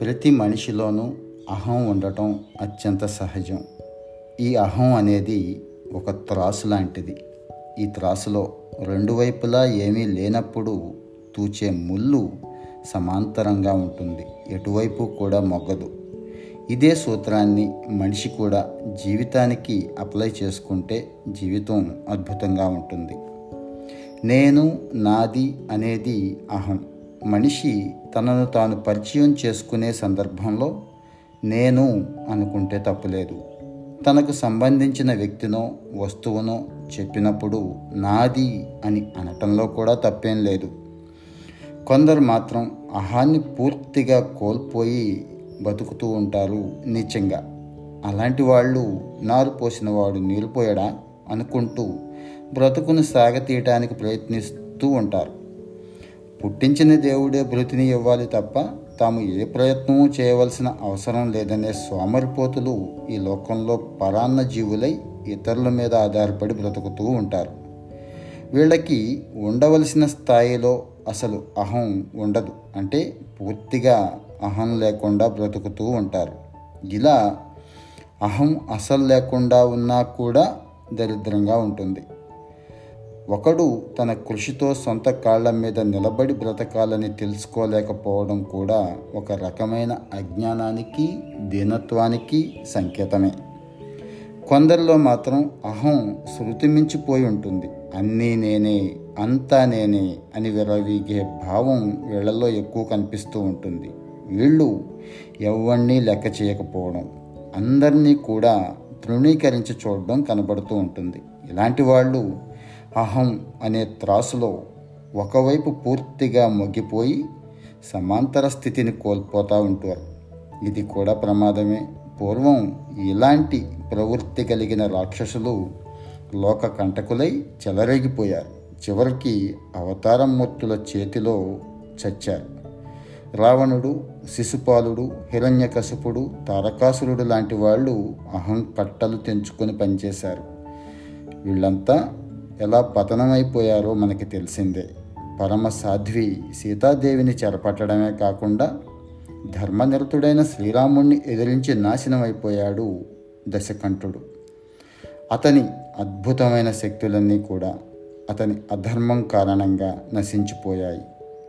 ప్రతి మనిషిలోనూ అహం ఉండటం అత్యంత సహజం. ఈ అహం అనేది ఒక త్రాసు లాంటిది. ఈ త్రాసులో రెండు వైపులా ఏమీ లేనప్పుడు తూచే ముళ్ళు సమాంతరంగా ఉంటుంది. ఎటువైపు కూడా మొగ్గదు. ఇదే సూత్రాన్ని మనిషి కూడా జీవితానికి అప్లై చేసుకుంటే జీవితం అద్భుతంగా ఉంటుంది. నేను నాది అనేది అహం. మనిషి తనను తాను పరిచయం చేసుకునే సందర్భంలో నేను అనుకుంటే తప్పులేదు. తనకు సంబంధించిన వ్యక్తినో వస్తువునో చెప్పినప్పుడు నాది అని అనటంలో కూడా తప్పేం లేదు. కొందరు మాత్రం అహాన్ని పూర్తిగా కోల్పోయి బతుకుతూ ఉంటారు నిజంగా. అలాంటి వాళ్ళు నారు పోసిన వాడు నీళ్ళు పోయడా అనుకుంటూ బ్రతుకును సాగతీయటానికి ప్రయత్నిస్తూ ఉంటారు. పుట్టించిన దేవుడే బ్రతిని ఇవ్వాలి తప్ప తాము ఏ ప్రయత్నము చేయవలసిన అవసరం లేదనే సోమరిపోతులు ఈ లోకంలో పరాన్న జీవులై ఇతరుల మీద ఆధారపడి బ్రతుకుతూ ఉంటారు. వీళ్ళకి ఉండవలసిన స్థాయిలో అసలు అహం ఉండదు. అంటే పూర్తిగా అహం లేకుండా బ్రతుకుతూ ఉంటారు. ఇలా అహం అసలు లేకుండా ఉన్నా కూడా దరిద్రంగా ఉంటుంది. ఒకడు తన కృషితో సొంత కాళ్ళ మీద నిలబడి బ్రతకాలని తెలుసుకోలేకపోవడం కూడా ఒక రకమైన అజ్ఞానానికి దీనత్వానికి సంకేతమే. కొందరిలో మాత్రం అహం శృతి మించిపోయి ఉంటుంది. అన్నీ నేనే అంతా నేనే అని విరవీగే భావం వీళ్ళల్లో ఎక్కువ కనిపిస్తూ ఉంటుంది. వీళ్ళు ఎవరిని లెక్క చేయకపోవడం అందరినీ కూడా తృణీకరించి చూడడం కనబడుతూ ఉంటుంది. ఇలాంటి వాళ్ళు అహం అనే త్రాసులో ఒకవైపు పూర్తిగా మొగ్గిపోయి సమాంతర స్థితిని కోల్పోతూ ఉంటారు. ఇది కూడా ప్రమాదమే. పూర్వం ఇలాంటి ప్రవృత్తి కలిగిన రాక్షసులు లోక కంటకులై చెలరేగిపోయారు. చివరికి అవతారం మూర్తుల చేతిలో చచ్చారు. రావణుడు శిశుపాలుడు హిరణ్యకశపుడు తారకాసురుడు లాంటి వాళ్ళు అహం కట్టలు తెంచుకొని పనిచేశారు. వీళ్ళంతా ఎలా పతనమైపోయారో మనకి తెలిసిందే. పరమ సాధ్వి సీతాదేవిని చెరపట్టడమే కాకుండా ధర్మనిరతుడైన శ్రీరాముణ్ణి ఎదిరించి నాశనమైపోయాడు దశకంఠుడు. అతని అద్భుతమైన శక్తులన్నీ కూడా అతని అధర్మం కారణంగా నశించిపోయాయి.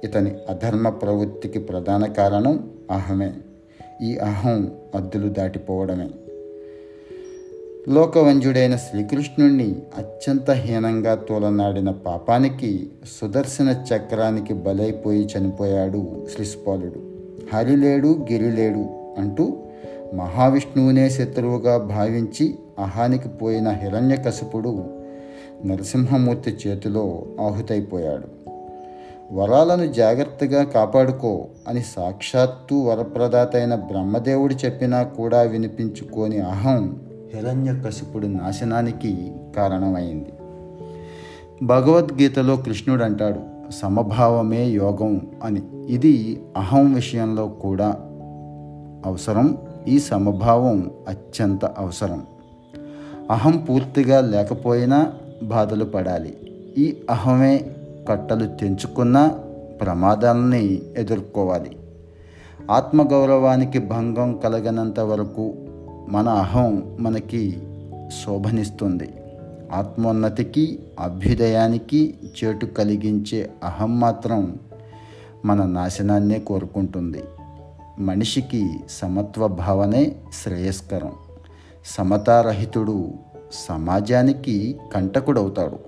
ఇతని అధర్మ ప్రవృత్తికి ప్రధాన కారణం అహమే. ఈ అహం అద్దులు దాటిపోవడమే. లోకవంజుడైన శ్రీకృష్ణుణ్ణి అత్యంత హీనంగా తోలనాడిన పాపానికి సుదర్శన చక్రానికి బలైపోయి చనిపోయాడు శిశుపాలుడు హరిలేడు గిరిలేడు అంటూ మహావిష్ణువునే శత్రువుగా భావించి అహానికి పోయిన హిరణ్యకశపుడు నరసింహమూర్తి చేతిలో ఆహుతైపోయాడు. వరాలను జాగ్రత్తగా కాపాడుకో అని సాక్షాత్తు వరప్రదాత అయిన బ్రహ్మదేవుడు చెప్పినా కూడా వినిపించుకోని అహం హిరణ్యకశిపుడి నాశనానికి కారణమైంది. భగవద్గీతలో కృష్ణుడు అంటాడు సమభావమే యోగం అని. ఇది అహం విషయంలో కూడా అవసరం ఈ సమభావం అత్యంత అవసరం. అహం పూర్తిగా లేకపోయినా బాధలు పడాలి. ఈ అహమే కట్టలు తెంచుకున్న ప్రమాదాలని ఎదుర్కోవాలి. ఆత్మగౌరవానికి భంగం కలగనంత వరకు మన అహం మనకి శోభనిస్తుంది. ఆత్మోన్నతికి అభ్యుదయానికి చేటు కలిగించే అహం మాత్రం మన నాశనాన్నే కోరుకుంటుంది. మనిషికి సమత్వ భావనే శ్రేయస్కరం. సమతారహితుడు సమాజానికి కంటకుడవుతాడు.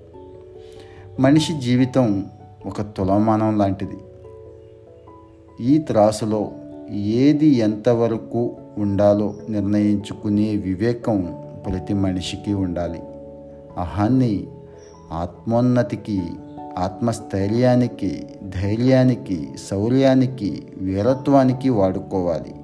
మనిషి జీవితం ఒక తులమానం లాంటిది. ఈ త్రాసులో ఏది ఎంతవరకు ఉండాలో నిర్ణయించుకునే వివేకం ప్రతి మనిషికి ఉండాలి. అహాన్ని ఆత్మోన్నతికి ఆత్మస్థైర్యానికి ధైర్యానికి శౌర్యానికి వీరత్వానికి వాడుకోవాలి.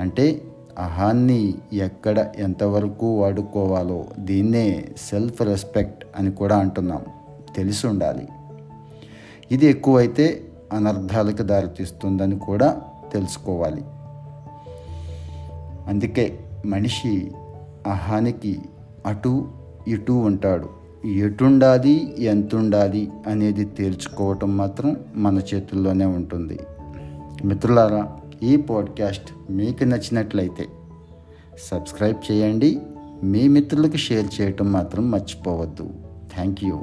అంటే అహాన్ని ఎక్కడ ఎంతవరకు వాడుకోవాలో దీన్నే సెల్ఫ్ రెస్పెక్ట్ అని కూడా అంటున్నాం. తెలిసి ఉండాలి. ఇది ఎక్కువైతే అనర్థాలకు దారితీస్తుందని కూడా తెలుసుకోవాలి. అందుకే మనిషి అహానికి అటు ఇటు ఉంటాడు. ఎటుండాది ఎంతుండాది అనేది తేల్చుకోవటం మాత్రం మన చేతుల్లోనే ఉంటుంది. మిత్రులారా ఈ పాడ్కాస్ట్ మీకు నచ్చినట్లయితే సబ్స్క్రైబ్ చేయండి. మీ మిత్రులకు షేర్ చేయటం మాత్రం మర్చిపోవద్దు. Thank you